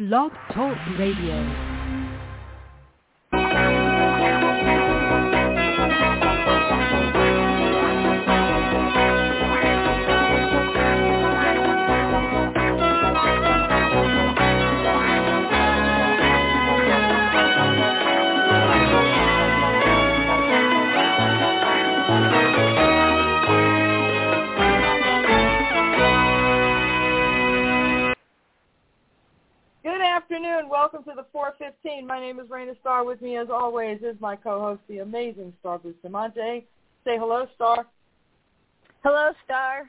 Blog Talk Radio. Welcome to the 415. My name is Raina Starr. With me, as always, is my co-host, the amazing Star Bustamonte. Say hello, Star. Hello, Star.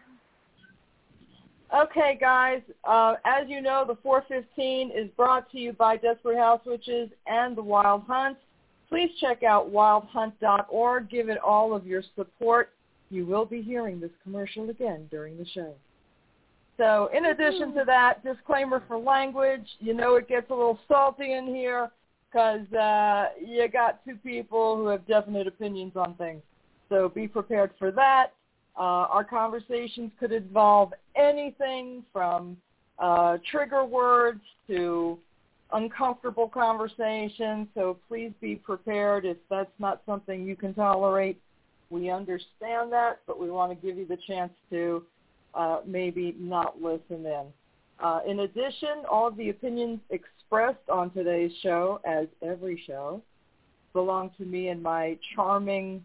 Okay, guys. Uh, as you know, the 415 is brought to you by Desperate House Witches and The Wild Hunt. Please check out wildhunt.org. Give it all of your support. You will be hearing this commercial again during the show. So in addition to that, disclaimer for language, you know it gets a little salty in here because uh, you got two people who have definite opinions on things. So be prepared for that. Uh, our conversations could involve anything from uh, trigger words to uncomfortable conversations. So please be prepared if that's not something you can tolerate. We understand that, but we want to give you the chance to uh, maybe not listen in. Uh, in addition, all of the opinions expressed on today's show, as every show, belong to me and my charming,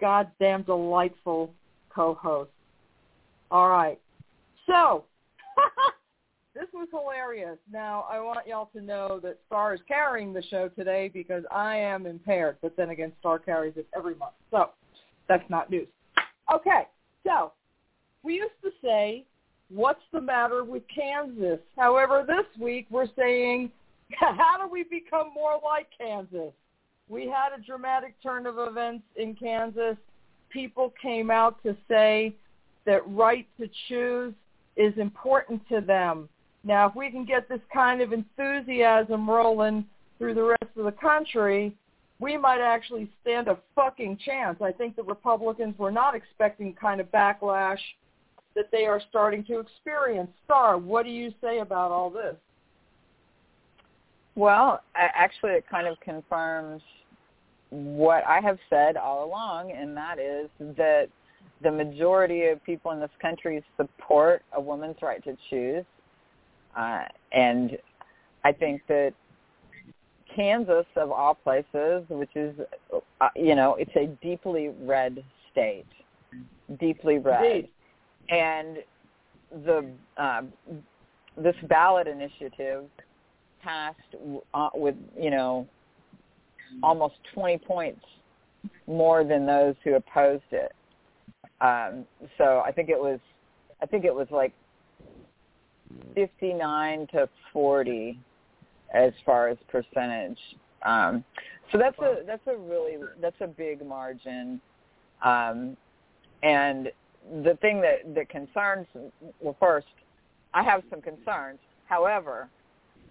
goddamn delightful co-host. All right. So, this was hilarious. Now, I want y'all to know that Star is carrying the show today because I am impaired. But then again, Star carries it every month. So, that's not news. Okay. So, we used to say, what's the matter with Kansas? However, this week we're saying, how do we become more like Kansas? We had a dramatic turn of events in Kansas. People came out to say that right to choose is important to them. Now, if we can get this kind of enthusiasm rolling through the rest of the country, we might actually stand a fucking chance. I think the Republicans were not expecting kind of backlash that they are starting to experience. Star, what do you say about all this? Well, actually, it kind of confirms what I have said all along, and that is that the majority of people in this country support a woman's right to choose. Uh, and I think that Kansas, of all places, which is, uh, you know, it's a deeply red state, deeply red. Indeed. And the uh, this ballot initiative passed uh, with, you know, almost 20 points more than those who opposed it. Um, so I think it was, I think it was like 59 to 40 as far as percentage. Um, so that's a that's a really that's a big margin, um, and the thing that that concerns well first, I have some concerns. However,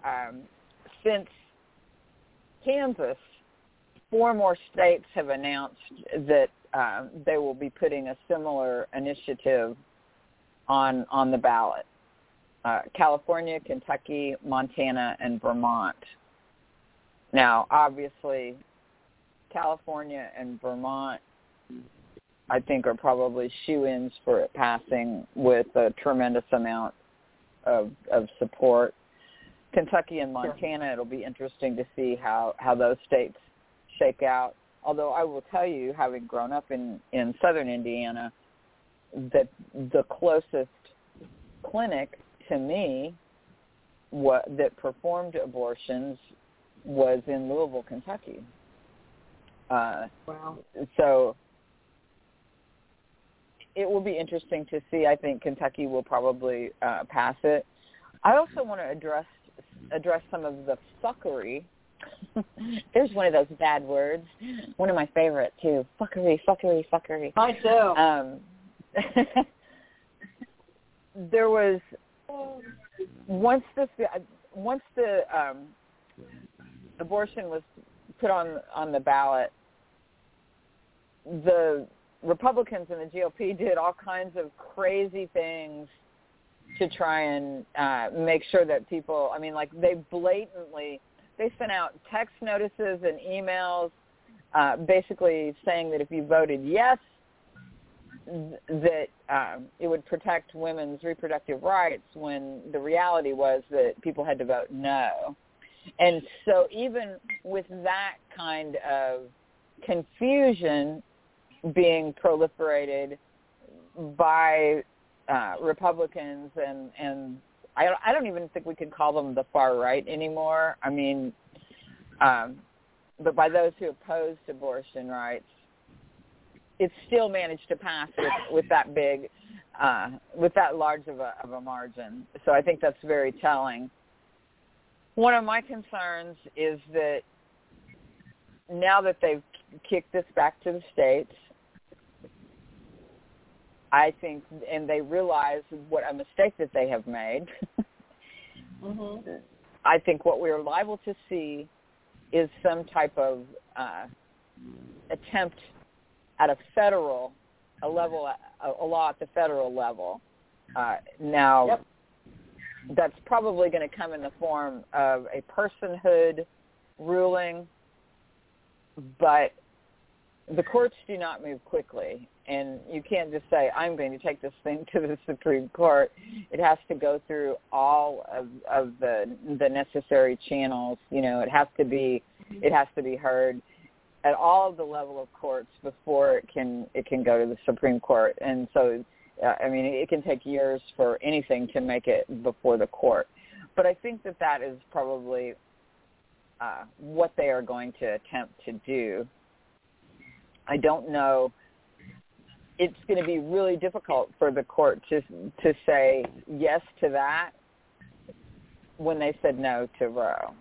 um, since Kansas, four more states have announced that um, they will be putting a similar initiative on on the ballot. Uh, California, Kentucky, Montana, and Vermont. Now, obviously, California and Vermont, I think, are probably shoo-ins for it passing with a tremendous amount of, of support. Kentucky and Montana, it'll be interesting to see how, how those states shake out. Although I will tell you, having grown up in, in southern Indiana, that the closest clinic to me what that performed abortions was in Louisville, Kentucky. Uh, wow. So it will be interesting to see. I think Kentucky will probably uh, pass it. I also want to address address some of the fuckery. There's one of those bad words. One of my favorite too. Fuckery, fuckery, fuckery. I too. Um, there was once the once the um, abortion was put on on the ballot, the Republicans and the GOP did all kinds of crazy things to try and uh, make sure that people. I mean, like they blatantly they sent out text notices and emails, uh, basically saying that if you voted yes, that um, it would protect women's reproductive rights when the reality was that people had to vote no. And so even with that kind of confusion being proliferated by uh, Republicans and and I don't, I don't even think we could call them the far right anymore. I mean, um, but by those who opposed abortion rights, it still managed to pass with, with that big, uh, with that large of a, of a margin. So I think that's very telling. One of my concerns is that now that they've kicked this back to the states, I think, and they realize what a mistake that they have made. mm-hmm. I think what we're liable to see is some type of uh, attempt at a federal, a level, a, a law at the federal level. Uh, now, yep. that's probably going to come in the form of a personhood ruling, but the courts do not move quickly and you can't just say i'm going to take this thing to the supreme court. It has to go through all of of the the necessary channels you know it has to be it has to be heard at all the level of courts before it can it can go to the supreme court. And so uh, i mean it can take years for anything to make it before the court. But i think that that is probably uh, what they are going to attempt to do. I don't know. It's going to be really difficult for the court to to say yes to that when they said no to Roe.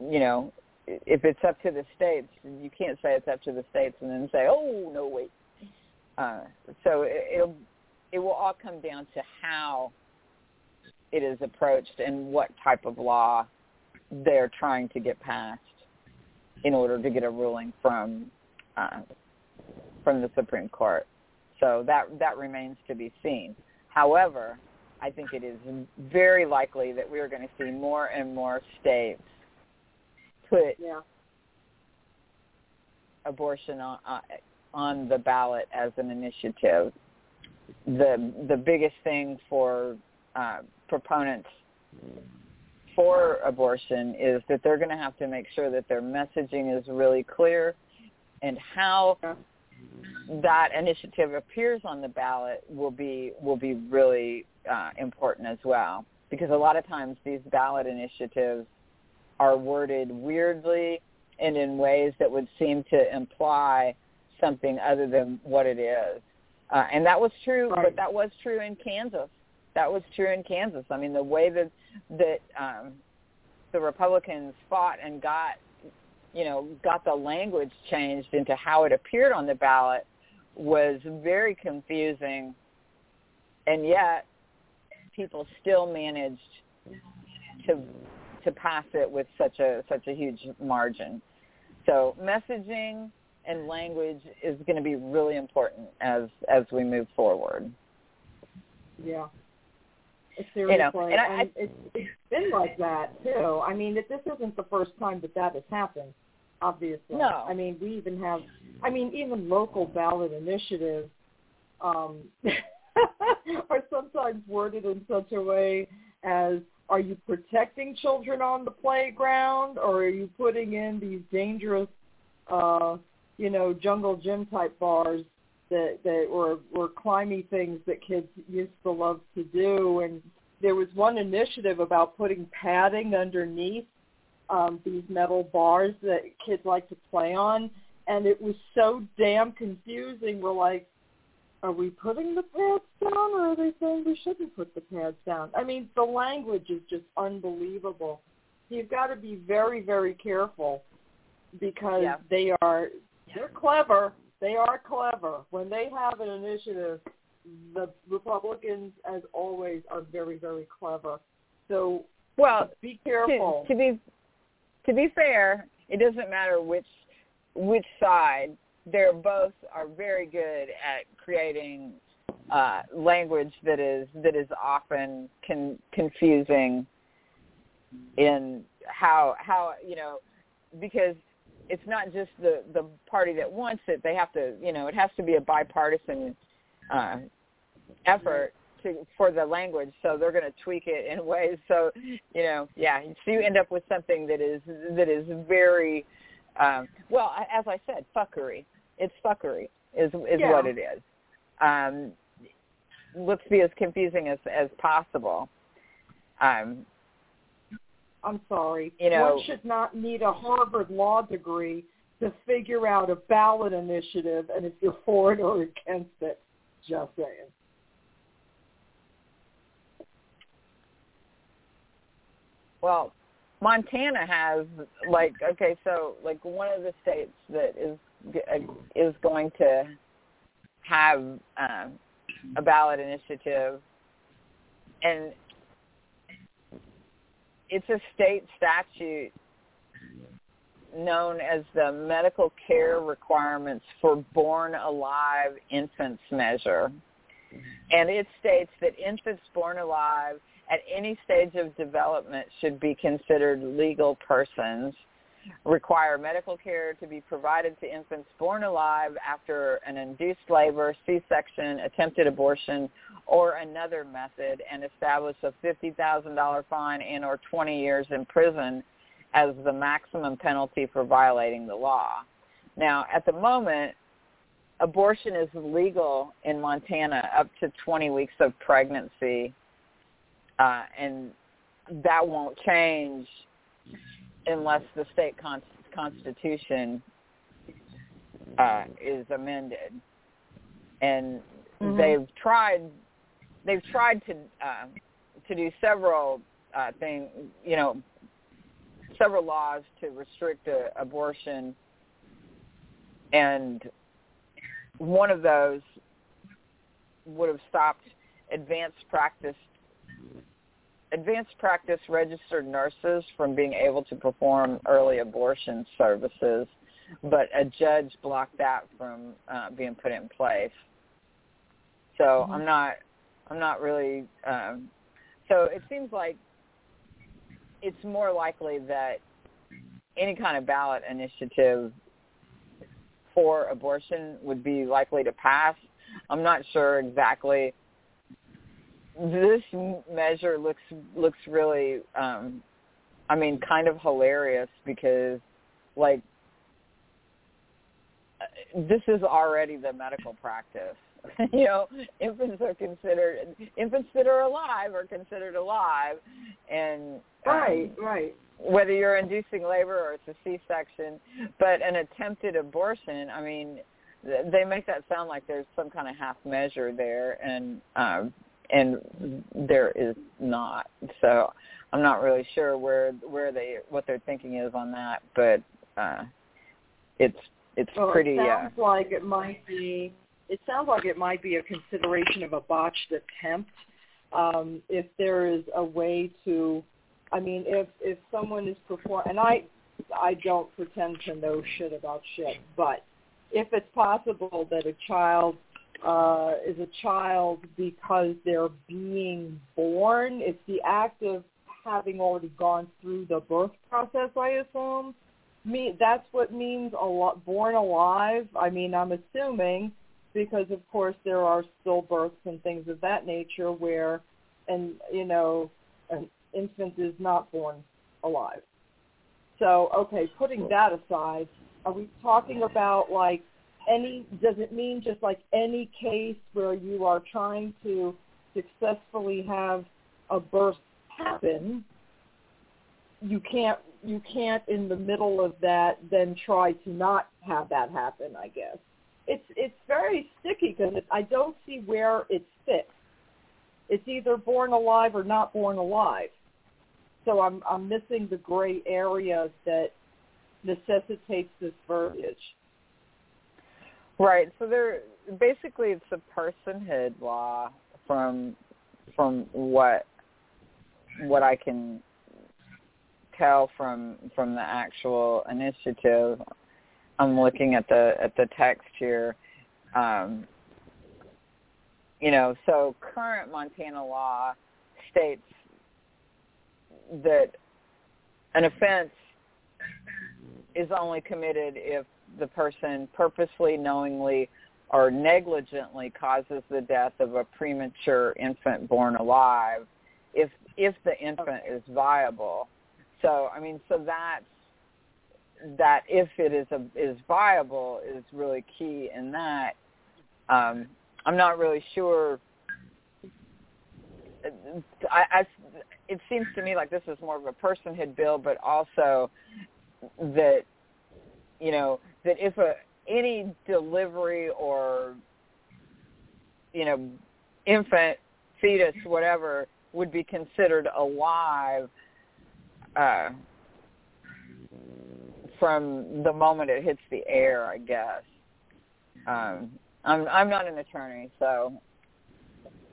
You know, if it's up to the states, you can't say it's up to the states and then say, "Oh no, wait." Uh, so it, it'll it will all come down to how it is approached and what type of law they're trying to get passed in order to get a ruling from uh, from the Supreme Court. So that that remains to be seen. However, I think it is very likely that we are going to see more and more states put yeah. abortion on uh, on the ballot as an initiative. The the biggest thing for uh, proponents for abortion is that they're going to have to make sure that their messaging is really clear and how that initiative appears on the ballot will be will be really uh, important as well because a lot of times these ballot initiatives are worded weirdly and in ways that would seem to imply something other than what it is. Uh, and that was true, right. but that was true in Kansas. That was true in Kansas. I mean, the way that that um, the Republicans fought and got, you know, got the language changed into how it appeared on the ballot was very confusing, and yet people still managed to to pass it with such a such a huge margin. So messaging and language is going to be really important as as we move forward. Yeah. Seriously, you know, and, I, and it's, it's been like that too. I mean, that this isn't the first time that that has happened. Obviously, no. I mean, we even have. I mean, even local ballot initiatives um, are sometimes worded in such a way as are you protecting children on the playground or are you putting in these dangerous uh you know jungle gym type bars that that were were climby things that kids used to love to do and there was one initiative about putting padding underneath um these metal bars that kids like to play on and it was so damn confusing we're like are we putting the pads down or are they saying we shouldn't put the pads down i mean the language is just unbelievable you've got to be very very careful because yeah. they are they're clever they are clever. When they have an initiative, the Republicans, as always, are very, very clever. So, well, be careful. To, to be to be fair, it doesn't matter which which side. They're both are very good at creating uh, language that is that is often con- confusing in how how you know because it's not just the the party that wants it they have to you know it has to be a bipartisan uh, effort to for the language so they're going to tweak it in ways so you know yeah so you end up with something that is that is very um, well as I said fuckery it's fuckery is is Yeah. what it is um, let's be as confusing as as possible. Um, I'm sorry. You know- One should not need a Harvard law degree to figure out a ballot initiative and if you're for it or against it. Just saying. Well, Montana has like okay, so like one of the states that is is going to have um, a ballot initiative, and it's a state statute known as the medical care requirements for born alive infants measure. And it states that infants born alive at any stage of development should be considered legal persons, require medical care to be provided to infants born alive after an induced labor, C-section, attempted abortion, or another method, and establish a $50,000 fine and or 20 years in prison as the maximum penalty for violating the law. Now, at the moment, abortion is legal in Montana up to 20 weeks of pregnancy, uh, and that won't change unless the state con- constitution uh, is amended. And Mhm. they've tried they've tried to uh, to do several uh, things, you know, several laws to restrict uh, abortion, and one of those would have stopped advanced practice advanced practice registered nurses from being able to perform early abortion services, but a judge blocked that from uh, being put in place. So Mhm. I'm not I'm not really um, so it seems like it's more likely that any kind of ballot initiative for abortion would be likely to pass. I'm not sure exactly. This measure looks looks really, um, I mean, kind of hilarious because, like, this is already the medical practice. you know, infants are considered infants that are alive are considered alive, and um, Right, right. whether you're inducing labor or it's a C-section, but an attempted abortion, I mean, they make that sound like there's some kind of half measure there, and um, and there is not. So I'm not really sure where where they what their thinking is on that, but uh, it's it's Well, pretty. it Uh, sounds like it might be. It sounds like it might be a consideration of a botched attempt. Um, if there is a way to, I mean, if if someone is perform, and I, I don't pretend to know shit about shit, but if it's possible that a child uh, is a child because they're being born, it's the act of having already gone through the birth process, I assume. Me that's what means a lot born alive i mean i'm assuming because of course there are stillbirths and things of that nature where and you know an infant is not born alive. So okay putting that aside are we talking about like any does it mean just like any case where you are trying to successfully have a birth happen you can't you can't in the middle of that then try to not have that happen i guess? It's it's very sticky because i don't see where it fits it's either born alive or not born alive. So i'm i'm missing the gray area that necessitates this verbiage Right. So there basically it's a personhood law from from what what I can tell from from the actual initiative. I'm looking at the at the text here. Um, you know, so current Montana law states that an offense is only committed if the person purposely, knowingly, or negligently causes the death of a premature infant born alive if if the infant is viable. So I mean so that's that if it is a, is viable is really key in that. Um, I'm not really sure. I, I, it seems to me like this is more of a personhood bill, but also that you know that if a any delivery or you know infant fetus whatever would be considered alive uh from the moment it hits the air i guess um i'm i'm not an attorney so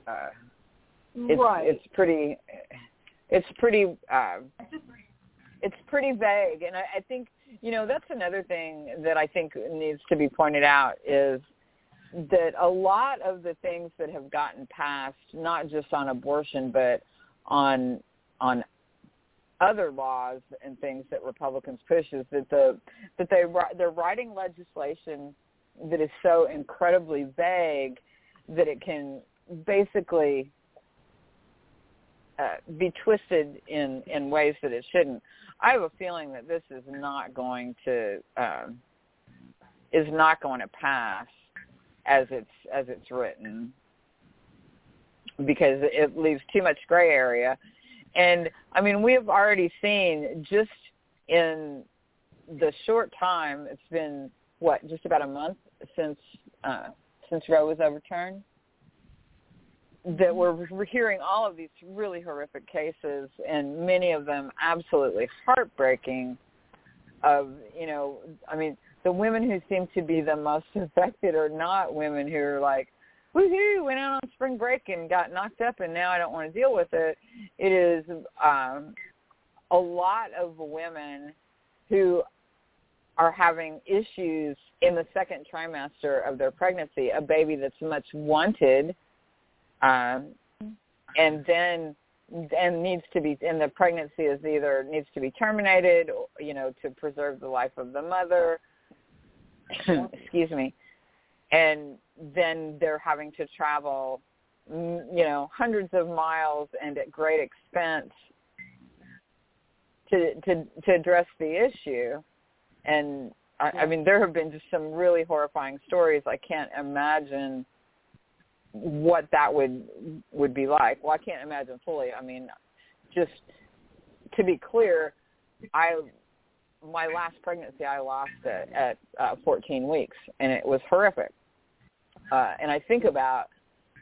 uh it's right. it's pretty it's pretty uh it's pretty vague and I, I think you know that's another thing that I think needs to be pointed out is that a lot of the things that have gotten passed, not just on abortion, but on on other laws and things that Republicans push is that the that they they're writing legislation that is so incredibly vague that it can basically uh, be twisted in in ways that it shouldn't. I have a feeling that this is not going to um, is not going to pass as it's as it's written because it leaves too much gray area. And I mean, we have already seen just in the short time it's been what just about a month since uh, since Roe was overturned that we're, hearing all of these really horrific cases and many of them absolutely heartbreaking of you know i mean the women who seem to be the most affected are not women who are like woohoo went out on spring break and got knocked up and now i don't want to deal with it. It is um a lot of women who are having issues in the second trimester of their pregnancy a baby that's much wanted um, and then and needs to be and the pregnancy is either needs to be terminated you know to preserve the life of the mother. Excuse me. And then they're having to travel you know hundreds of miles and at great expense to to to address the issue. And I, I mean there have been just some really horrifying stories. I can't imagine what that would would be like. Well, I can't imagine fully. I mean, just to be clear, I my last pregnancy I lost it at uh, 14 weeks, and it was horrific. Uh, and I think about,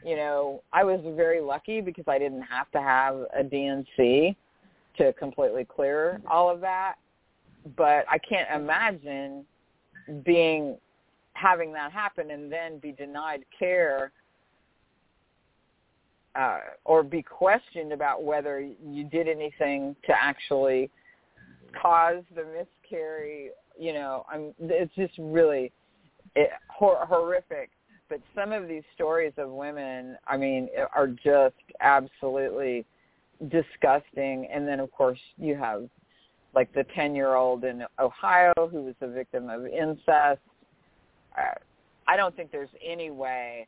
you know, I was very lucky because I didn't have to have a D&C to completely clear all of that. But I can't imagine being having that happen and then be denied care uh, or be questioned about whether you did anything to actually cause the miscarry. You know, I'm, it's just really it, hor- horrific. But some of these stories of women, I mean, are just absolutely disgusting. And then, of course, you have like the 10-year-old in Ohio who was a victim of incest. Uh, I don't think there's any way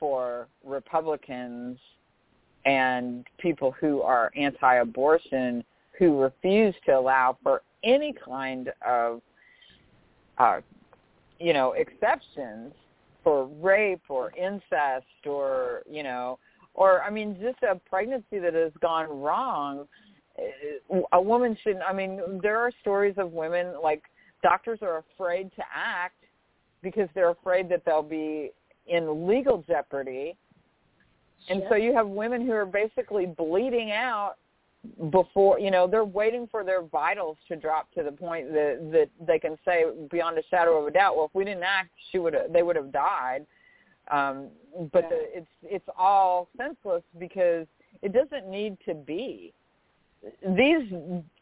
for Republicans and people who are anti-abortion who refuse to allow for any kind of, uh, you know, exceptions for rape or incest or, you know, or I mean, just a pregnancy that has gone wrong. A woman shouldn't. I mean, there are stories of women like doctors are afraid to act because they're afraid that they'll be in legal jeopardy and so you have women who are basically bleeding out before you know they're waiting for their vitals to drop to the point that that they can say beyond a shadow of a doubt well if we didn't act she would have they would have died. Um but the, it's it's all senseless because it doesn't need to be. These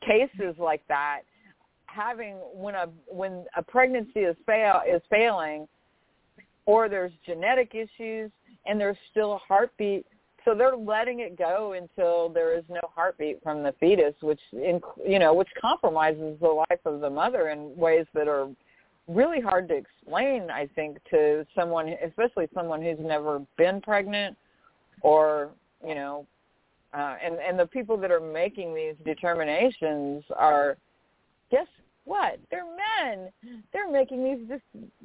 cases like that having when a when a pregnancy is fail is failing or there's genetic issues and there's still a heartbeat. So they're letting it go until there is no heartbeat from the fetus which in, you know which compromises the life of the mother in ways that are really hard to explain i think to someone especially someone who's never been pregnant or you know uh, and and the people that are making these determinations are guess what? They're men. They're making these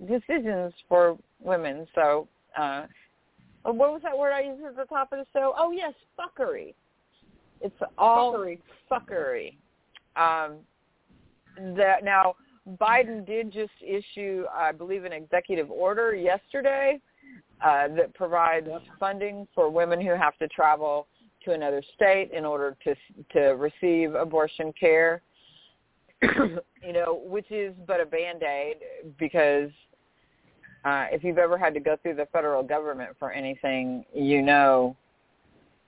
decisions for women. So uh what was that word I used at the top of the show? Oh yes, fuckery. It's all fuckery. fuckery. Um, that now Biden did just issue, I believe, an executive order yesterday uh, that provides yep. funding for women who have to travel to another state in order to to receive abortion care. you know, which is but a band aid because uh, if you've ever had to go through the federal government for anything, you know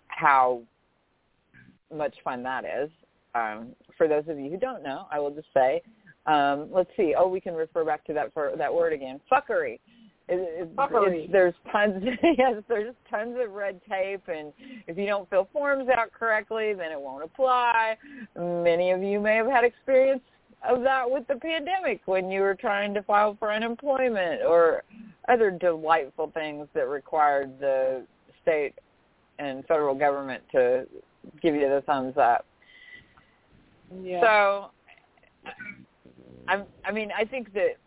how much fun that is. Um, for those of you who don't know, I will just say, um, let's see. Oh, we can refer back to that for that word again. Fuckery. It, it, Fuckery. there's tons. yes, there's tons of red tape, and if you don't fill forms out correctly, then it won't apply. Many of you may have had experience of that with the pandemic when you were trying to file for unemployment or other delightful things that required the state and federal government to give you the thumbs up. Yeah. So I I mean I think that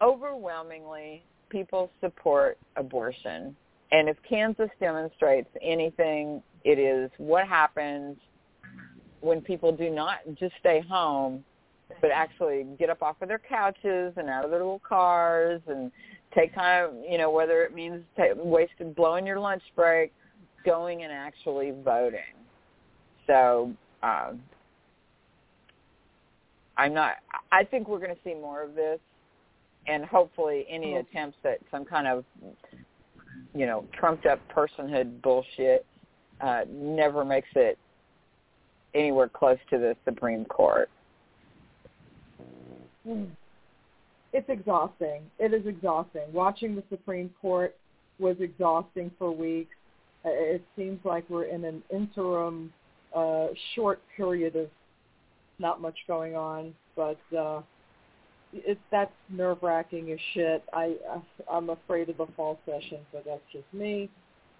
overwhelmingly people support abortion. And if Kansas demonstrates anything, it is what happens when people do not just stay home but actually get up off of their couches and out of their little cars and take time, you know, whether it means t- wasted blowing your lunch break, going and actually voting. So um, I'm not. I think we're going to see more of this, and hopefully, any attempts at some kind of, you know, trumped up personhood bullshit uh, never makes it anywhere close to the Supreme Court. It's exhausting. It is exhausting. Watching the Supreme Court was exhausting for weeks. It seems like we're in an interim uh, short period of not much going on, but uh, it, that's nerve wracking as shit. I I'm afraid of the fall session, but that's just me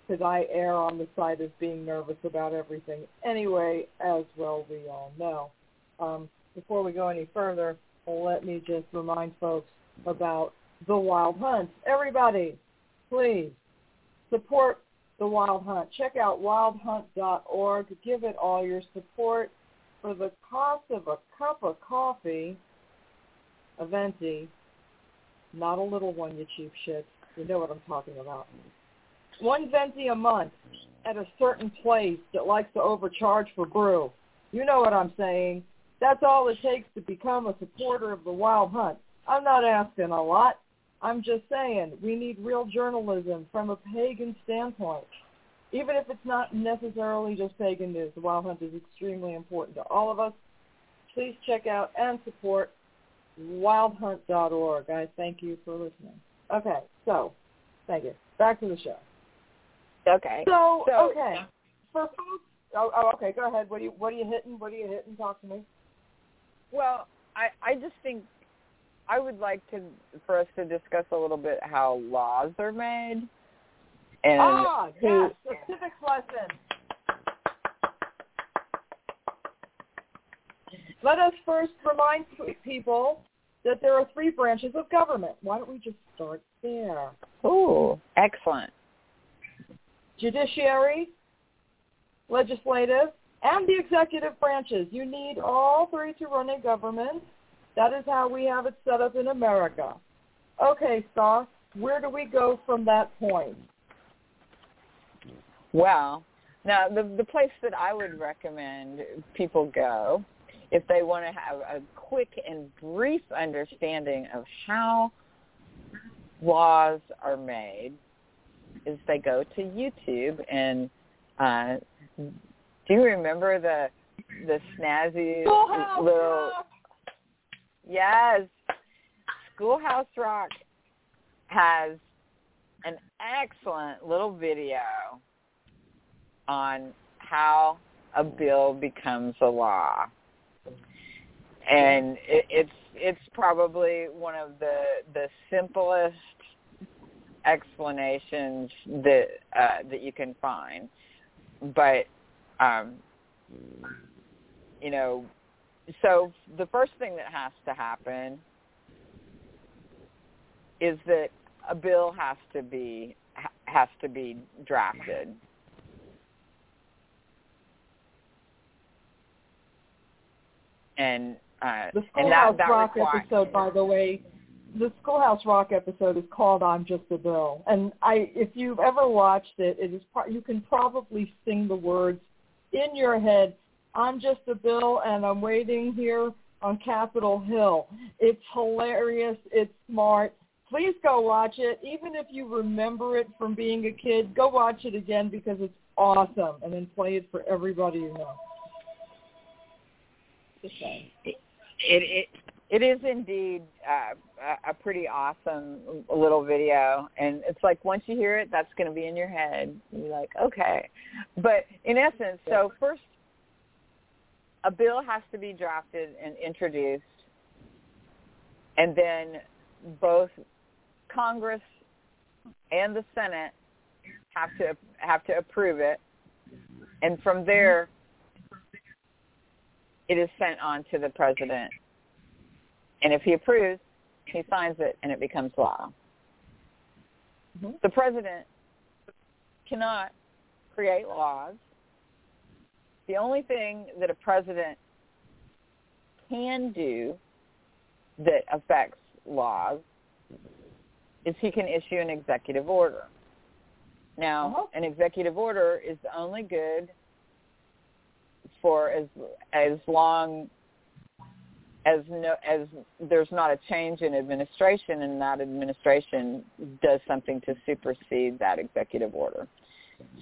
because I err on the side of being nervous about everything anyway, as well we all know. Um, before we go any further, let me just remind folks about the Wild Hunt. Everybody, please support the Wild Hunt. Check out wildhunt.org. Give it all your support for the cost of a cup of coffee, a venti, not a little one, you cheap shit. You know what I'm talking about. One venti a month at a certain place that likes to overcharge for brew. You know what I'm saying. That's all it takes to become a supporter of the wild hunt. I'm not asking a lot. I'm just saying we need real journalism from a pagan standpoint. Even if it's not necessarily just pagan news, the wild hunt is extremely important to all of us. Please check out and support wildhunt.org. I thank you for listening. Okay, so thank you. Back to the show. Okay. So, so okay. For folks, oh, oh, okay. Go ahead. What are you What are you hitting? What are you hitting? Talk to me. Well, I I just think I would like to for us to discuss a little bit how laws are made. And ah, who, yes, the civics lesson. Let us first remind people that there are three branches of government. Why don't we just start there? Oh, excellent. Judiciary, legislative, and the executive branches. You need all three to run a government. That is how we have it set up in America. Okay, Star, where do we go from that point? Well, now the the place that I would recommend people go if they want to have a quick and brief understanding of how laws are made is they go to YouTube and uh, do you remember the the snazzy Schoolhouse little? Rock. Yes, Schoolhouse Rock has an excellent little video on how a bill becomes a law. And it, it's it's probably one of the the simplest explanations that uh, that you can find. But um, you know, so the first thing that has to happen is that a bill has to be has to be drafted. And uh, the Schoolhouse that, that Rock requires, episode, by the way, the Schoolhouse Rock episode is called "I'm Just a Bill," and I, if you've ever watched it, it is you can probably sing the words in your head. I'm just a bill, and I'm waiting here on Capitol Hill. It's hilarious. It's smart. Please go watch it. Even if you remember it from being a kid, go watch it again because it's awesome, and then play it for everybody you know. It, it it is indeed uh, a pretty awesome little video, and it's like once you hear it, that's going to be in your head. You're like, okay, but in essence, so first, a bill has to be drafted and introduced, and then both Congress and the Senate have to have to approve it, and from there, it is sent on to the president and if he approves, he signs it and it becomes law. Mm-hmm. The president cannot create laws. The only thing that a president can do that affects laws is he can issue an executive order. Now, uh-huh. an executive order is only good for as as long as no, as there's not a change in administration and that administration does something to supersede that executive order.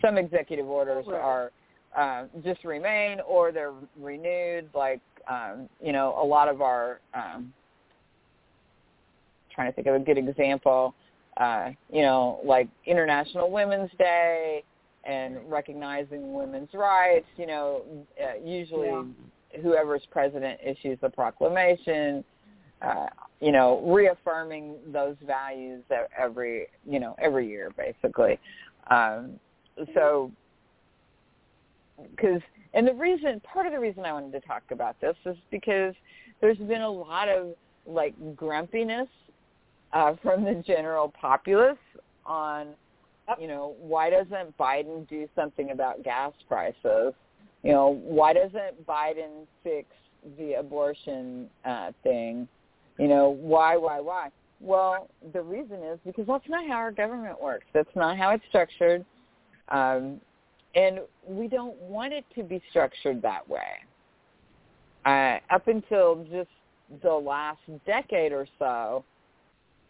Some executive orders are uh, just remain or they're renewed. Like um, you know, a lot of our um, trying to think of a good example. Uh, you know, like International Women's Day and recognizing women's rights. You know, uh, usually. Yeah whoever's president issues the proclamation, uh, you know, reaffirming those values every, you know, every year basically. Um, so, because, and the reason, part of the reason I wanted to talk about this is because there's been a lot of like grumpiness uh, from the general populace on, you know, why doesn't Biden do something about gas prices? You know, why doesn't Biden fix the abortion uh, thing? You know, why, why, why? Well, the reason is because that's not how our government works. That's not how it's structured. Um, and we don't want it to be structured that way. Uh, up until just the last decade or so,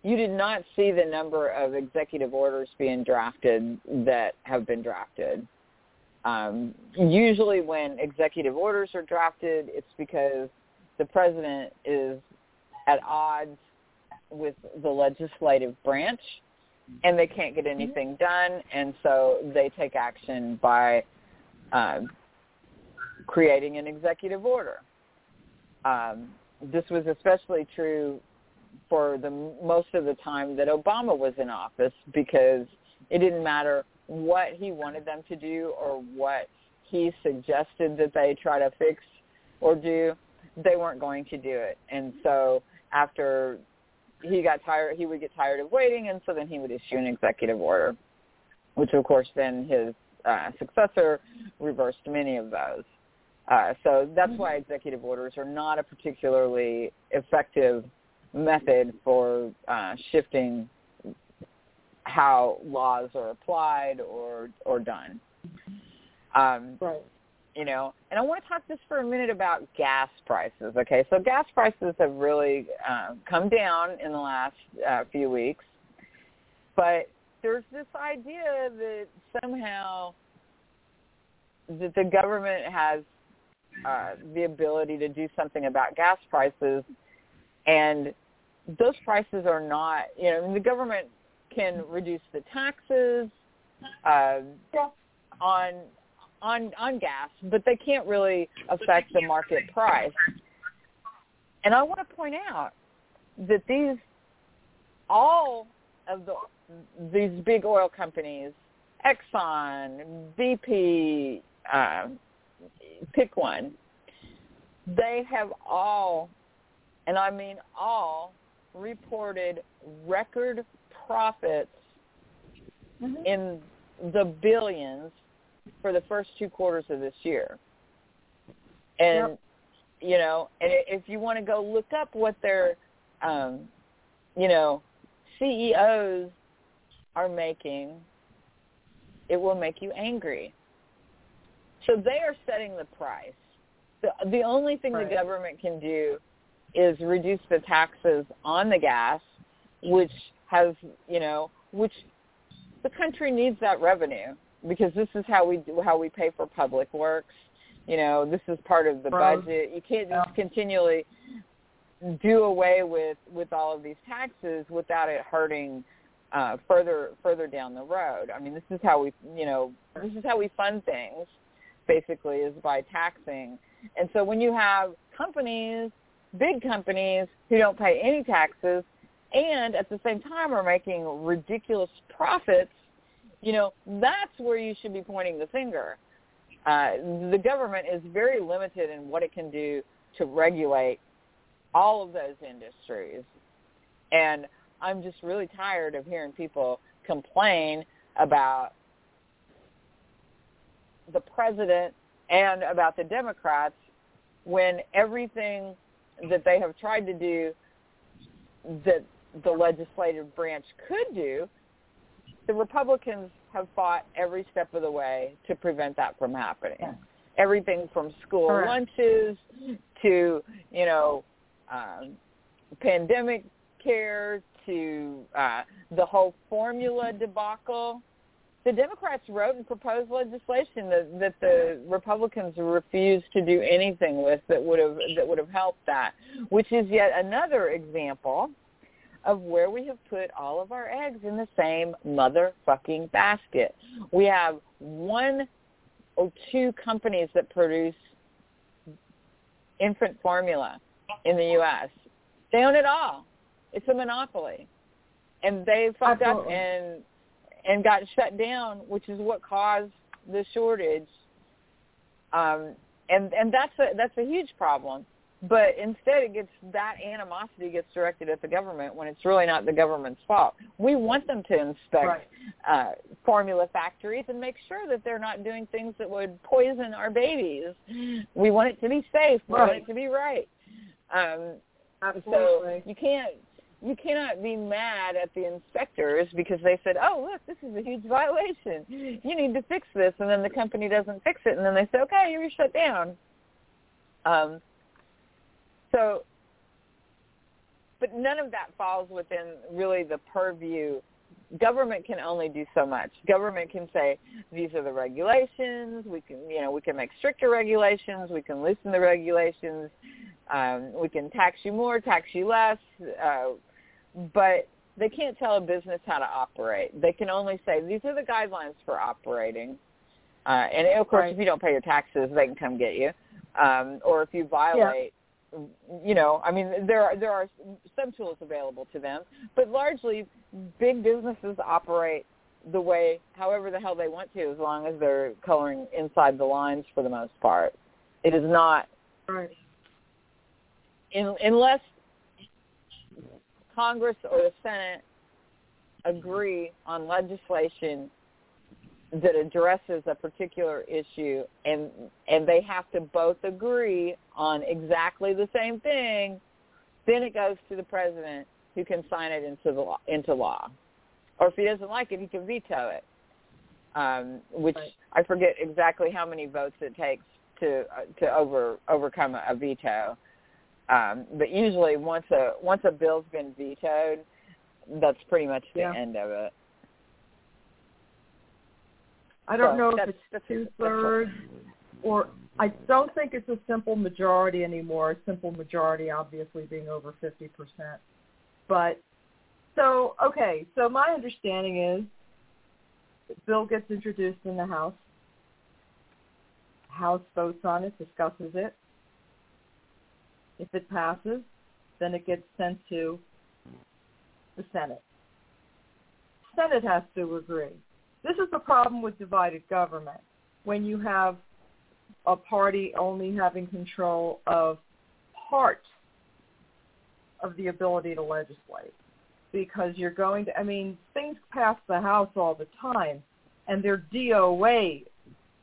you did not see the number of executive orders being drafted that have been drafted. Um, usually when executive orders are drafted, it's because the president is at odds with the legislative branch and they can't get mm-hmm. anything done and so they take action by uh, creating an executive order. Um, this was especially true for the most of the time that Obama was in office because it didn't matter what he wanted them to do or what he suggested that they try to fix or do, they weren't going to do it. And so after he got tired, he would get tired of waiting, and so then he would issue an executive order, which of course then his uh, successor reversed many of those. Uh, so that's why executive orders are not a particularly effective method for uh, shifting how laws are applied or or done. Um, right. You know, and I want to talk just for a minute about gas prices. Okay, so gas prices have really uh, come down in the last uh, few weeks, but there's this idea that somehow that the government has uh, the ability to do something about gas prices, and those prices are not. You know, the government can reduce the taxes uh, Yeah. on on on gas, but they can't really affect the market price. And I want to point out that these all of the these big oil companies, Exxon, BP, uh, pick one, they have all, and I mean all, reported record profits Mhm. in the billions for the first two quarters of this year. And Yep. you know, and if you want to go look up what their um you know, CEOs are making, it will make you angry. So they are setting the price. The the only thing Right. the government can do is reduce the taxes on the gas, which has, you know, which the country needs that revenue because this is how we do, how we pay for public works. You know, this is part of the budget. You can't just continually do away with with all of these taxes without it hurting uh further further down the road. I mean, this is how we, you know, this is how we fund things basically is by taxing. And so when you have companies, big companies who don't pay any taxes and at the same time are making ridiculous profits, you know, that's where you should be pointing the finger. Uh, the government is very limited in what it can do to regulate all of those industries. And I'm just really tired of hearing people complain about the president and about the Democrats when everything that they have tried to do that the legislative branch could do, the Republicans have fought every step of the way to prevent that from happening. Yeah. Everything from school Correct. lunches to, you know, um, pandemic care to uh, the whole formula debacle. The Democrats wrote and proposed legislation that, that the Republicans refused to do anything with that would have that would have helped that, which is yet another example of where we have put all of our eggs in the same motherfucking basket. We have one or two companies that produce infant formula in the U.S. They own it all. It's a monopoly, and they fucked up and and got shut down, which is what caused the shortage. Um, and and that's a that's a huge problem. But instead, it gets that animosity gets directed at the government when it's really not the government's fault. We want them to inspect Right. uh, formula factories and make sure that they're not doing things that would poison our babies. We want it to be safe. We want it to be right. Um, so Absolutely. you can't you cannot be mad at the inspectors because they said, "Oh, look, this is a huge violation. You need to fix this," and then the company doesn't fix it, and then they say, "Okay, you're shut down." Um, so, but none of that falls within really the purview. Government can only do so much. Government can say these are the regulations. We can, you know, we can make stricter regulations. We can loosen the regulations. Um, we can tax you more, tax you less. Uh, but they can't tell a business how to operate. They can only say these are the guidelines for operating. Uh, and of course, Right. if you don't pay your taxes, they can come get you. Um, or if you violate, you know, I mean, there are there are some tools available to them, but largely, big businesses operate the way, however the hell they want to, as long as they're coloring inside the lines for the most part. It is not Right. in, unless Congress or the Senate agree on legislation that addresses a particular issue and and they have to both agree on exactly the same thing then it goes to the president who can sign it into the law, into law or if he doesn't like it he can veto it um which. I forget exactly how many votes it takes to uh, to over overcome a, a veto um, but usually once a once a bill's been vetoed, that's pretty much the Yeah. end of it. I don't So know if it's two thirds or I don't think it's a simple majority anymore. A simple majority obviously being over fifty percent. But So okay, so my understanding is the bill gets introduced in the House. House votes on it, discusses it. If it passes, then it gets sent to the Senate. Senate has to agree. This is the problem with divided government. When you have a party only having control of part of the ability to legislate because you're going to, I mean, things pass the House all the time and they're DOA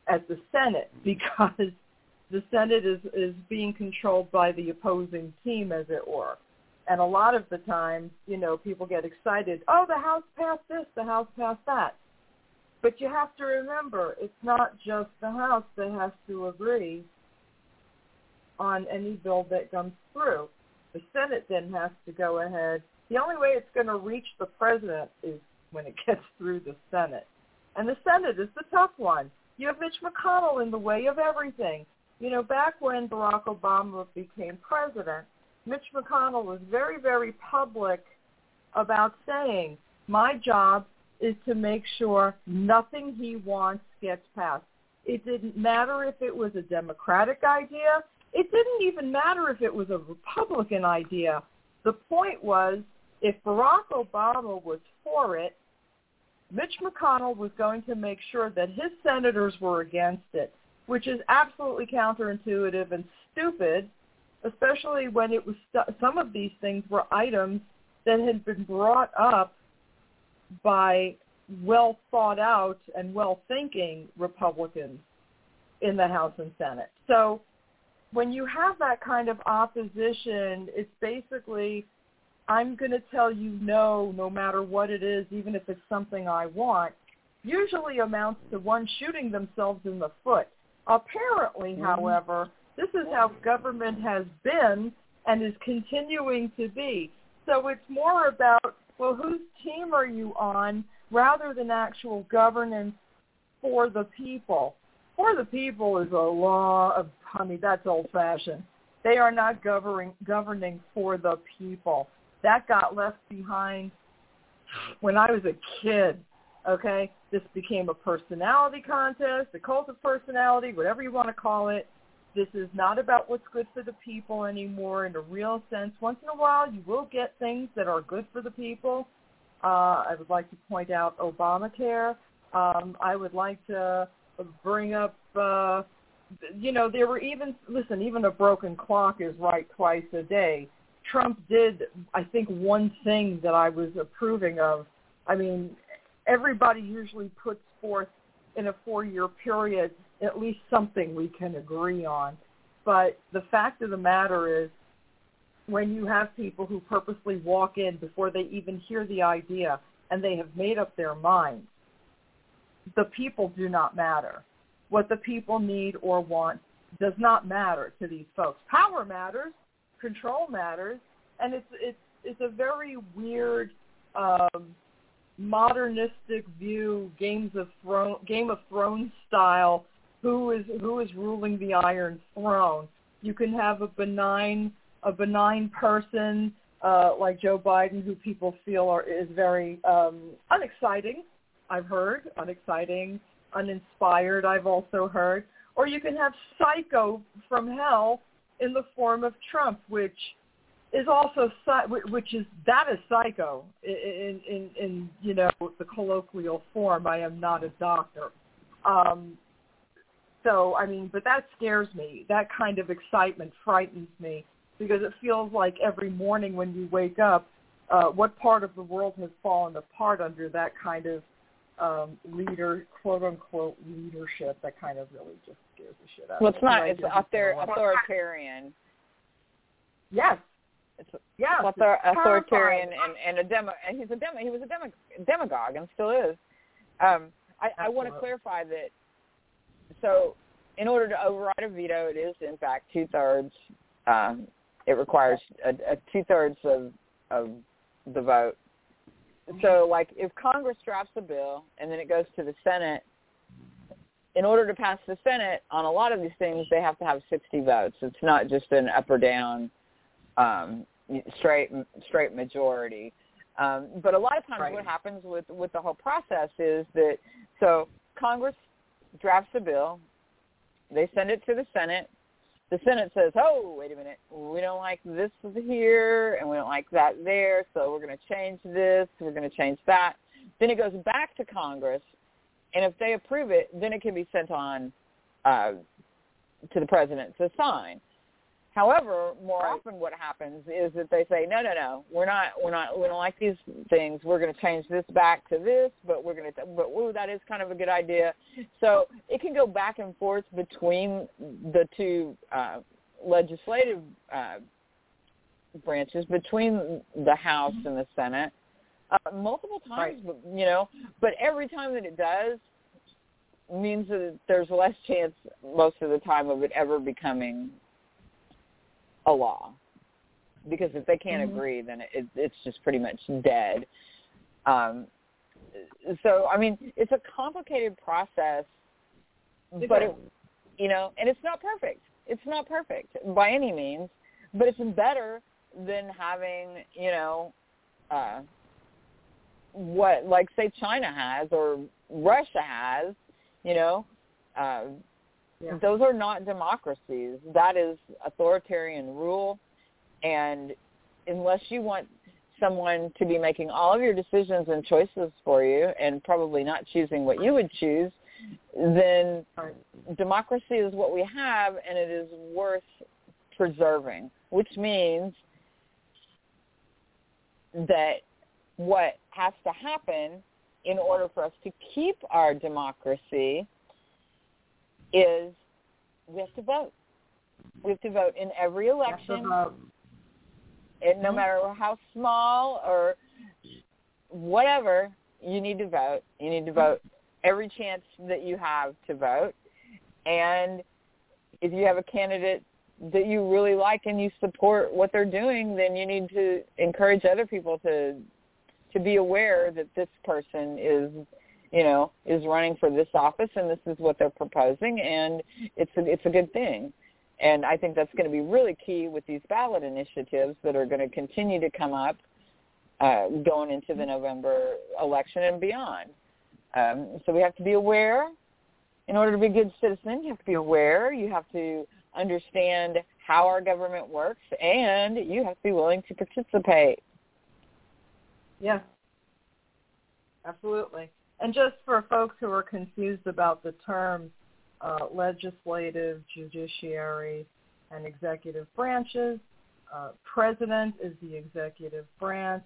at the Senate because the Senate is, is being controlled by the opposing team, as it were. And a lot of the time, you know, people get excited, oh, the House passed this, the House passed that. But you have to remember, it's not just the House that has to agree on any bill that comes through. The Senate then has to go ahead. The only way it's going to reach the president is when it gets through the Senate. And the Senate is the tough one. You have Mitch McConnell in the way of everything. You know, back when Barack Obama became president, Mitch McConnell was very, very public about saying, my job is to make sure nothing he wants gets passed. It didn't matter if it was a Democratic idea. It didn't even matter if it was a Republican idea. The point was, if Barack Obama was for it, Mitch McConnell was going to make sure that his senators were against it, which is absolutely counterintuitive and stupid, especially when it was st- some of these things were items that had been brought up by well thought out and well thinking Republicans in the House and Senate. So when you have that kind of opposition, it's basically I'm going to tell you no no matter what it is, even if it's something I want, usually amounts to one shooting themselves in the foot. Apparently, mm-hmm. however, this is how government has been and is continuing to be. So it's more about well, whose team are you on rather than actual governance for the people? For the people is a law of, I mean, that's old-fashioned. They are not governing, governing for the people. That got left behind when I was a kid, okay? This became a personality contest, a cult of personality, whatever you want to call it. This is not about what's good for the people anymore in a real sense. Once in a while, you will get things that are good for the people. Uh, I would like to point out Obamacare. Um, I would like to bring up, uh, you know, there were even, listen, even a broken clock is right twice a day. Trump did, I think, one thing that I was approving of. I mean, everybody usually puts forth in a four-year period at least something we can agree on. But the fact of the matter is, when you have people who purposely walk in before they even hear the idea and they have made up their minds, the people do not matter. What the people need or want does not matter to these folks. Power matters, control matters, and it's it's it's a very weird um, modernistic view, Games of Thrones, Game of Thrones style who is who is ruling the Iron Throne. You can have a benign a benign person uh, like Joe Biden, who people feel are is very um, unexciting. I've heard unexciting, uninspired. I've also heard, or you can have psycho from hell in the form of Trump, which is also which is that is psycho in in in you know the colloquial form. I am not a doctor. Um, so, I mean, but that scares me. That kind of excitement frightens me because it feels like every morning when you wake up, uh, what part of the world has fallen apart under that kind of um, leader, quote unquote, leadership that kind of really just scares the shit out well, of me. Well, it's not. It's author- authoritarian. Yes. It's, yes, it's author- authoritarian and, and a demo. And he's a demo. He was a demo, demagogue and still is. Um, I, I want to clarify that so in order to override a veto, it is in fact two thirds. Um, it requires a, a two thirds of of the vote. So, like, if Congress drafts a bill and then it goes to the Senate, in order to pass the Senate on a lot of these things, they have to have 60 votes. It's not just an up or down um, straight straight majority. Um, but a lot of times, Right. what happens with with the whole process is that so Congress drafts a bill, they send it to the Senate. The Senate says, "Oh, wait a minute, we don't like this here, and we don't like that there, so we're going to change this. We're going to change that." Then it goes back to Congress, and if they approve it, then it can be sent on uh, to the president to sign. However, more Right. often what happens is that they say, no, no, no, we're not, we're not, we don't like these things. We're going to change this back to this, but we're going to, but ooh, that is kind of a good idea. So it can go back and forth between the two uh, legislative uh, branches, between the House and the Senate, uh, multiple times. Right. You know, but every time that it does means that there's less chance most of the time of it ever becoming a law. Because if they can't Mhm. agree then it, it's just pretty much dead. Um so i mean it's a complicated process but it you know and it's not perfect. It's not perfect by any means but it's better than having you know uh what like say china has or russia has you know uh Yeah. those are not democracies. That is authoritarian rule. And unless you want someone to be making all of your decisions and choices for you and probably not choosing what you would choose, then democracy is what we have and it is worth preserving, which means that what has to happen in order for us to keep our democracy is we have to vote. We have to vote in every election, and no Mhm. matter how small or whatever, you need to vote. You need to vote every chance that you have to vote. And if you have a candidate that you really like and you support what they're doing, then you need to encourage other people to to be aware that this person is you know, is running for this office and this is what they're proposing and it's a, it's a good thing. And I think that's going to be really key with these ballot initiatives that are going to continue to come up uh, going into the November election and beyond. Um, so we have to be aware. In order to be a good citizen, you have to be aware. You have to understand how our government works, and you have to be willing to participate. Yeah. Absolutely. And just for folks who are confused about the terms uh, legislative, judiciary, and executive branches, uh, president is the executive branch,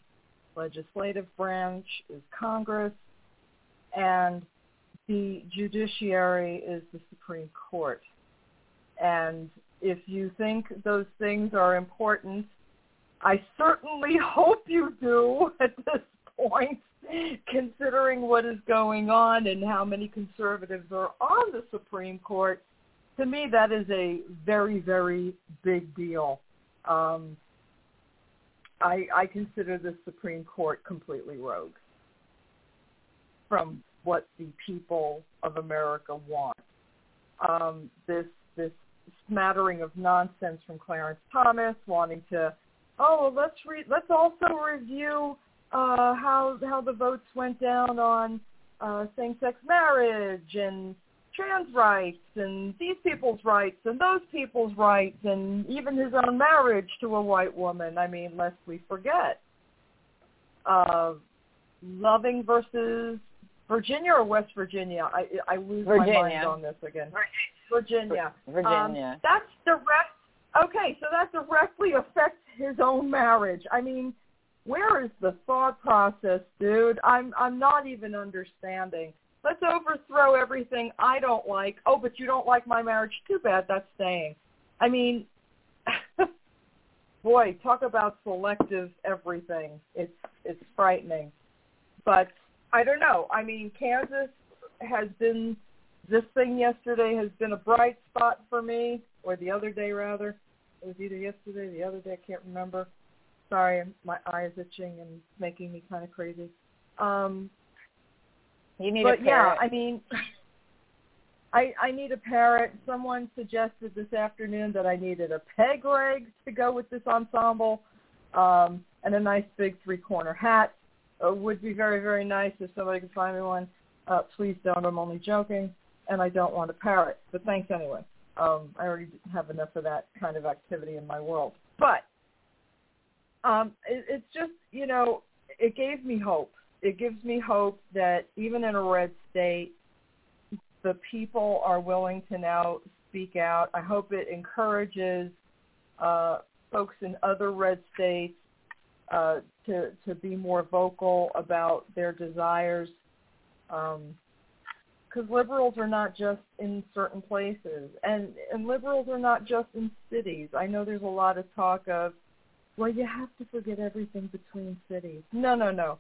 legislative branch is Congress, and the judiciary is the Supreme Court. And if you think those things are important, I certainly hope you do at this point, considering what is going on and how many conservatives are on the Supreme Court. To me, that is a very, very big deal. Um, I, I consider the Supreme Court completely rogue from what the people of America want. Um, this this smattering of nonsense from Clarence Thomas wanting to, oh, let's re- let's also review uh, how how the votes went down on uh, same-sex marriage and trans rights and these people's rights and those people's rights and even his own marriage to a white woman. I mean, lest we forget. Uh, Loving versus Virginia or West Virginia? I I lose my mind on this again. Virginia. Virginia. Um, that's direct. Okay, so that directly affects his own marriage. I mean, where is the thought process, dude? I'm I'm not even understanding. Let's overthrow everything I don't like. Oh, but you don't like my marriage? Too bad. That's staying. I mean, boy, talk about selective everything. It's it's frightening. But I don't know. I mean, Kansas has been this thing yesterday has been a bright spot for me, or the other day rather. It was either yesterday or the other day. I can't remember. Sorry, my eye is itching and making me kind of crazy. Um, You need but a parrot. yeah. I mean, I I need a parrot. Someone suggested this afternoon that I needed a peg leg to go with this ensemble. Um, and a nice big three-corner hat uh, would be very, very nice if somebody could find me one. Uh, please don't. I'm only joking, and I don't want a parrot. But thanks anyway. Um, I already have enough of that kind of activity in my world. But um, it, it's just, you know, it gave me hope. It gives me hope that even in a red state, the people are willing to now speak out. I hope it encourages uh, folks in other red states uh, to to be more vocal about their desires. Um, Because liberals are not just in certain places, and and liberals are not just in cities. I know there's a lot of talk of, well, you have to forget everything between cities. No, no, no.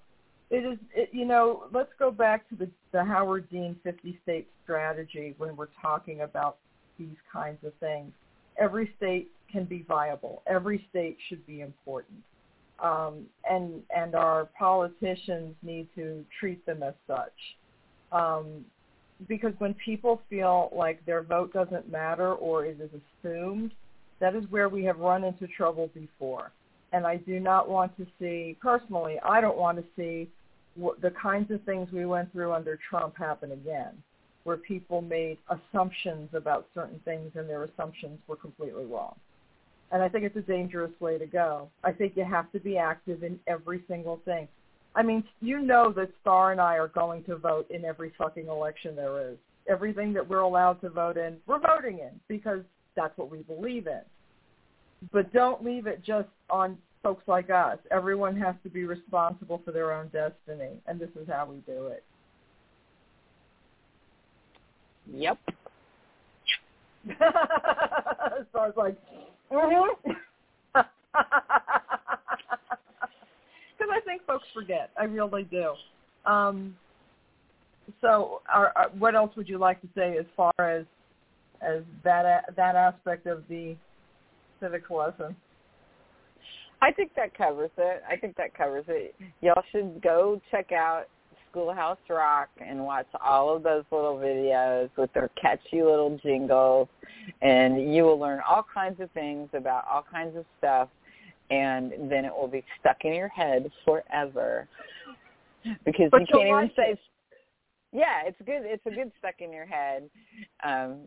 It is, it, you know, let's go back to the, the Howard Dean 50 state strategy when we're talking about these kinds of things. Every state can be viable. Every state should be important. Um, and and our politicians need to treat them as such. Um, because when people feel like their vote doesn't matter or it is assumed, that is where we have run into trouble before. And I do not want to see, personally, I don't want to see what, the kinds of things we went through under Trump happen again, where people made assumptions about certain things and their assumptions were completely wrong. And I think it's a dangerous way to go. I think you have to be active in every single thing. I mean, you know that Star and I are going to vote in every fucking election there is. Everything that we're allowed to vote in, we're voting in because that's what we believe in. But don't leave it just on folks like us. Everyone has to be responsible for their own destiny, and this is how we do it. Yep. so I was like, mm-hmm. Because I think folks forget. I really do. Um, so, our, our, what else would you like to say as far as as that that aspect of the lesson? I think that covers it. I think that covers it. Y'all should go check out Schoolhouse Rock and watch all of those little videos with their catchy little jingles and you will learn all kinds of things about all kinds of stuff and then it will be stuck in your head forever because but you can't even say it. yeah it's good it's a good stuck in your head um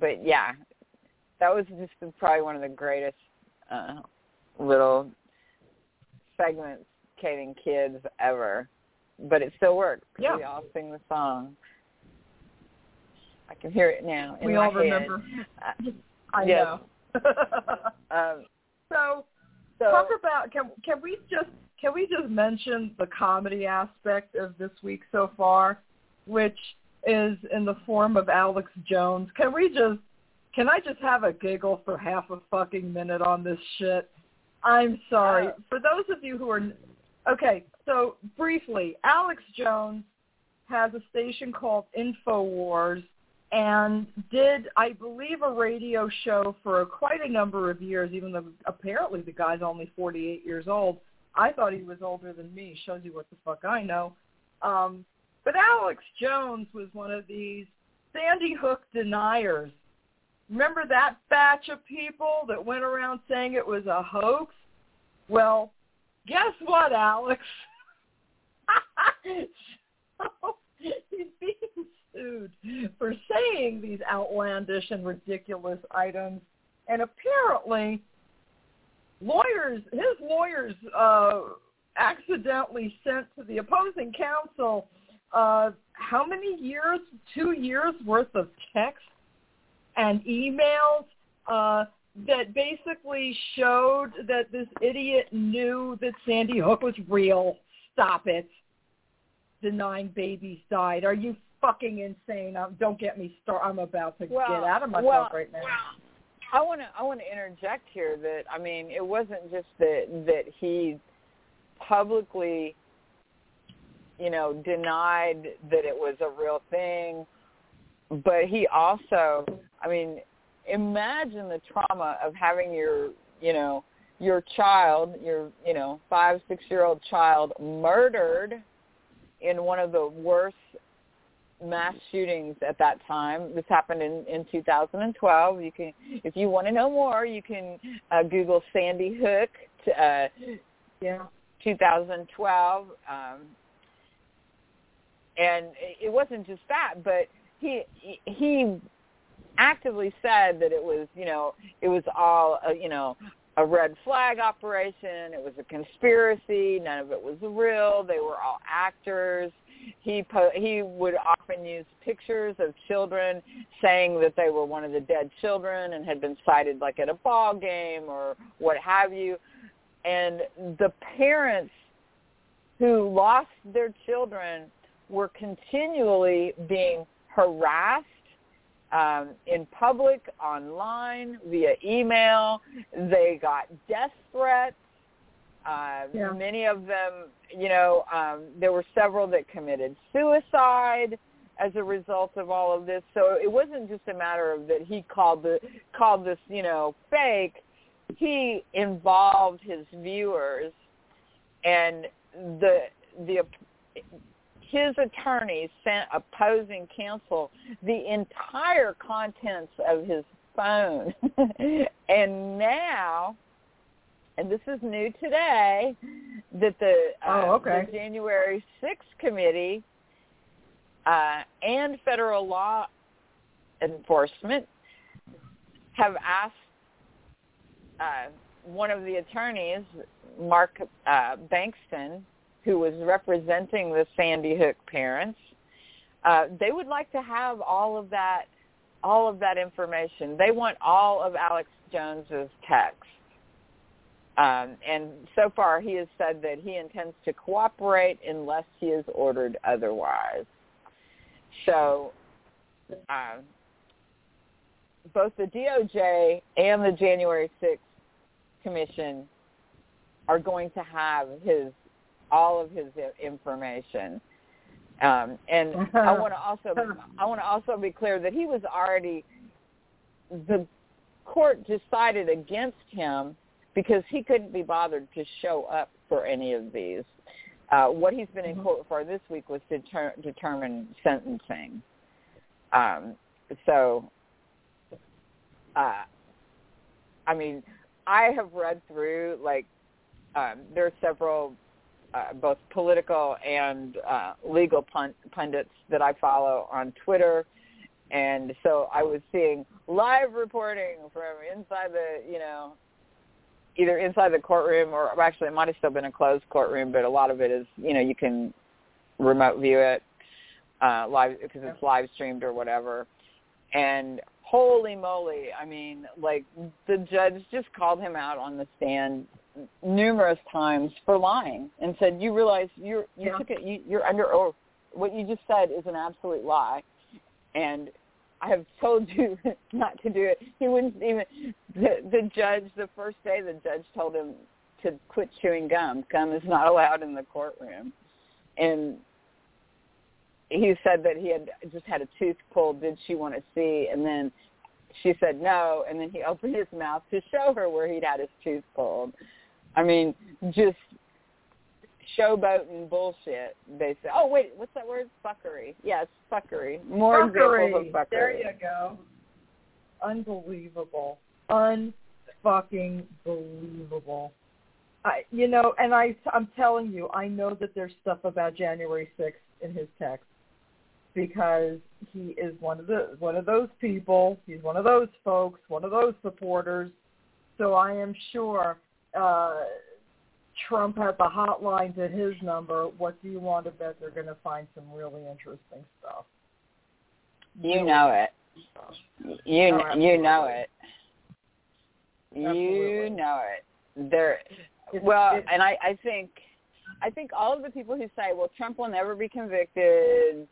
but yeah that was just probably one of the greatest uh little segments cating kids ever but it still works. Yeah. We all sing the song. I can hear it now. we all remember. Uh, I yes. know. um, so, so talk about can can we just can we just mention the comedy aspect of this week so far, which is in the form of Alex Jones. Can we just can I just have a giggle for half a fucking minute on this shit? I'm sorry. For those of you who are okay, so briefly, Alex Jones has a station called InfoWars and did, I believe, a radio show for quite a number of years, even though apparently the guy's only 48 years old. I thought he was older than me. Shows you what the fuck I know. Um, but Alex Jones was one of these Sandy Hook deniers. Remember that batch of people that went around saying it was a hoax? Well, guess what, Alex? so he's being sued for saying these outlandish and ridiculous items, and apparently, lawyers, his lawyers, uh, accidentally sent to the opposing counsel uh, how many years? Two years worth of text and emails uh, that basically showed that this idiot knew that Sandy Hook was real. Stop it. Denying babies died. Are you fucking insane? Um, don't get me started. I'm about to well, get out of myself well, right now. Well. I want to I want to interject here that I mean it wasn't just that that he publicly you know denied that it was a real thing but he also I mean imagine the trauma of having your, you know, your child, your, you know, five, six year old child murdered in one of the worst mass shootings at that time. This happened in, in 2012. You can, if you want to know more, you can uh, Google Sandy Hook uh, yeah. 2012. Um, and it wasn't just that, but he he actively said that it was you know it was all a, you know a red flag operation. It was a conspiracy. None of it was real. They were all actors. He po- he would often use pictures of children saying that they were one of the dead children and had been sighted like at a ball game or what have you. And the parents who lost their children were continually being harassed um, in public, online, via email. They got death threats. Uh, Yeah. Many of them, you know, um, there were several that committed suicide as a result of all of this. So it wasn't just a matter of that he called the called this, you know, fake. He involved his viewers, and the the his attorneys sent opposing counsel the entire contents of his phone. and now, and this is new today, that the, uh, Oh, okay. the January 6th committee uh, and federal law enforcement have asked uh, one of the attorneys, Mark uh, Bankston, who was representing the Sandy Hook parents, uh, they would like to have all of that, all of that information. They want all of Alex Jones's text. Um, and so far, he has said that he intends to cooperate unless he is ordered otherwise. So, uh, both the DOJ and the January 6th Commission are going to have his all of his information. Um, and I want to also I want to also be clear that he was already the court decided against him because he couldn't be bothered to show up for any of these. Uh, what he's been in court for this week was to ter- determine sentencing. Um, so, uh, I mean, I have read through like um, there are several uh, both political and uh, legal pun- pundits that I follow on Twitter, and so I was seeing live reporting from inside the you know either inside the courtroom or or actually it might have still been a closed courtroom, but a lot of it is you know you can remote view it uh, live because it's live streamed or whatever, and holy moly, I mean like the judge just called him out on the stand numerous times for lying and said, "You realize you're you Yeah. took it. You, you're under oath. What you just said is an absolute lie." And I have told you not to do it. He wouldn't even. The, the judge, the first day, the judge told him to quit chewing gum. Gum is not allowed in the courtroom, and he said that he had just had a tooth pulled. Did she want to see? And then she said no, and then he opened his mouth to show her where he'd had his tooth pulled. I mean, just showboating bullshit. They say, oh wait, what's that word? Fuckery. Yes, fuckery. More examples of fuckery. There you go. Unbelievable. Unfucking believable. I, you know, and I, I'm telling you, I know that there's stuff about January 6th in his text because he is one of the one of those people. He's one of those folks, one of those supporters. So I am sure uh, Trump had a hotline to his number. What do you want to bet? They're going to find some really interesting stuff. You know it. You Oh, you know it. You know it. There. Well, and I I think I think all of the people who say, well, Trump will never be convicted.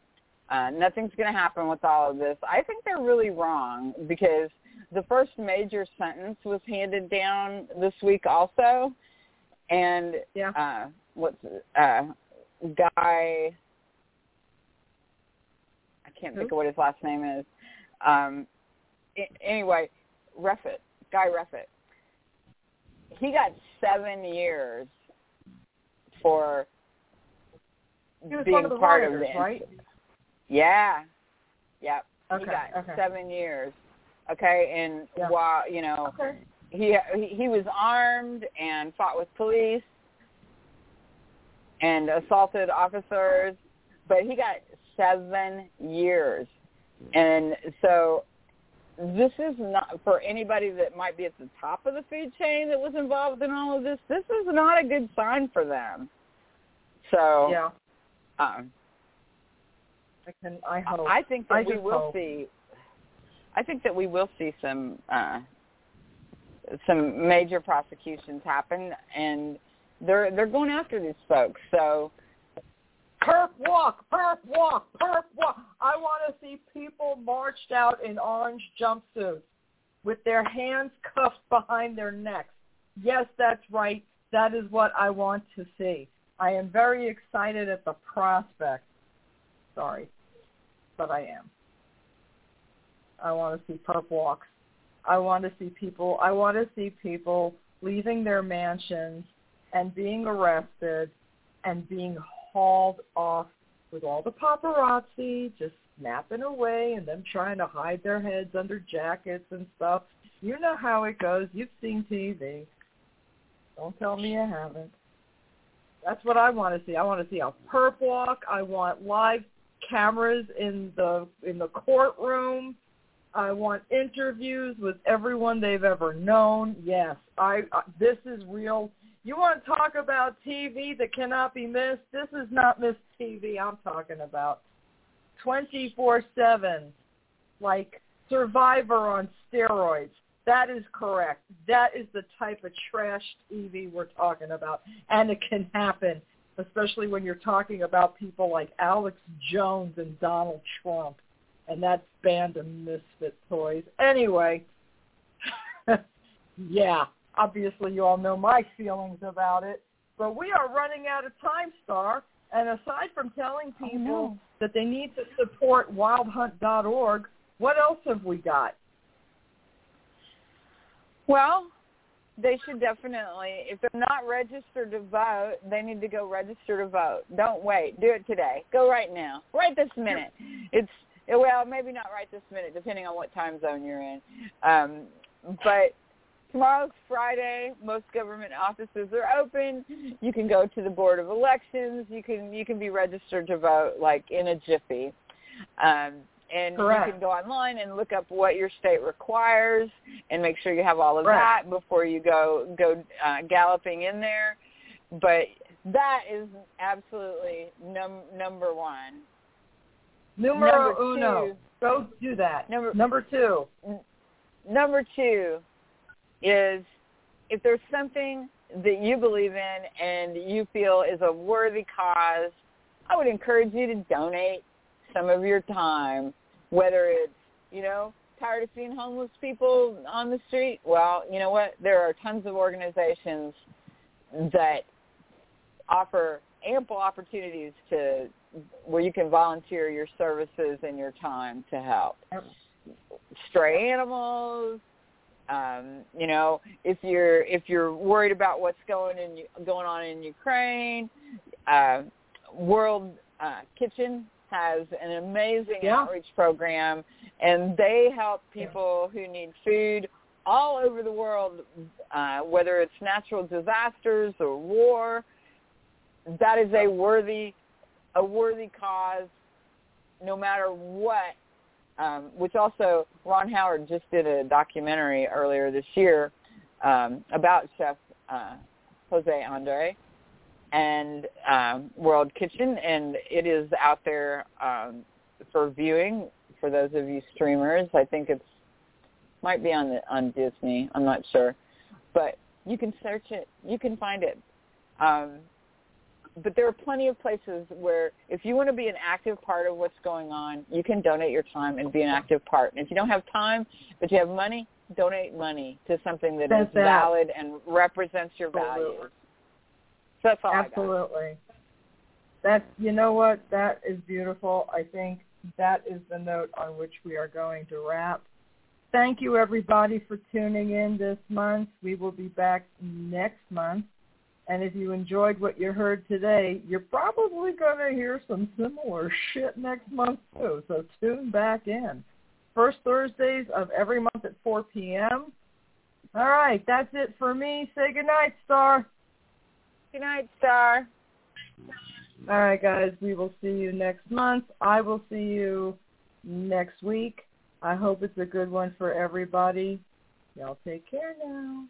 Uh, nothing's going to happen with all of this. I think they're really wrong because the first major sentence was handed down this week also, and Yeah. uh, what's uh, guy? I can't think of what his last name is. Um, a- anyway, Reffitt, Guy Reffitt. He got seven years for being one of the part of the right? Yeah, yep. he got okay. seven years. Okay, and Yeah. while you know Okay. he he was armed and fought with police and assaulted officers, but he got seven years. And so this is not for anybody that might be at the top of the food chain that was involved in all of this. This is not a good sign for them. So yeah, um, I can. I hope. I think that I we will hope. see. I think that we will see some uh, some major prosecutions happen, and they're they're going after these folks. So Perp walk, perp walk, perp walk. I want to see people marched out in orange jumpsuits with their hands cuffed behind their necks. Yes, that's right. That is what I want to see. I am very excited at the prospect. Sorry, but I am. I want to see perp walks. I want to see people. I want to see people leaving their mansions and being arrested and being hauled off with all the paparazzi just snapping away and them trying to hide their heads under jackets and stuff. You know how it goes. You've seen TV. Don't tell me you haven't. That's what I want to see. I want to see a perp walk. I want live cameras in the in the courtroom. I want interviews with everyone they've ever known. Yes, I. This is real. You want to talk about TV that cannot be missed? This is not missed TV I'm talking about. 24/7, like Survivor on steroids. That is correct. That is the type of trash TV we're talking about, and it can happen, especially when you're talking about people like Alex Jones and Donald Trump and that's band of misfit toys. Anyway, yeah, obviously you all know my feelings about it, but we are running out of time, Star. And aside from telling oh, people no. that they need to support wildhunt.org, what else have we got? Well, they should definitely, if they're not registered to vote, they need to go register to vote. Don't wait. Do it today. Go right now. Right this minute. It's well, maybe not right this minute, depending on what time zone you're in. Um, but tomorrow's Friday. Most government offices are open. You can go to the Board of Elections. You can you can be registered to vote like in a jiffy. Um, and Correct. you can go online and look up what your state requires and make sure you have all of Right. that before you go go uh, galloping in there. But that is absolutely num- number one. Numero Number uno. two. Go do that. Number- Number two. Number two is if there's something that you believe in and you feel is a worthy cause, I would encourage you to donate some of your time, whether it's, you know, tired of seeing homeless people on the street. Well, you know what? There are tons of organizations that offer ample opportunities to where you can volunteer your services and your time to help stray animals. Um, you know, if you're if you're worried about what's going in going on in Ukraine, uh, World uh, Kitchen has an amazing Yeah. outreach program, and they help people who need food all over the world, uh, whether it's natural disasters or war. That is a worthy a worthy cause, no matter what um, which also Ron Howard just did a documentary earlier this year um, about Chef uh, Jose Andre and um, World Kitchen, and it is out there um, for viewing for those of you streamers. I think it's might be on the, on Disney. I'm not sure, but you can search it. You can find it. Um, but there are plenty of places where if you want to be an active part of what's going on, you can donate your time and be an active part. And if you don't have time, but you have money, donate money to something that is That's that. valid and represents your Absolutely. values. So that's all I got. Absolutely. That's you know what? That is beautiful. I think that is the note on which we are going to wrap. Thank you everybody for tuning in this month. We will be back next month. And if you enjoyed what you heard today, you're probably going to hear some similar shit next month too. So tune back in. First Thursdays of every month at 4 p.m. All right, that's it for me. Say good night, Star. Good night, Star. All right, guys, we will see you next month. I will see you next week. I hope it's a good one for everybody. Y'all take care now.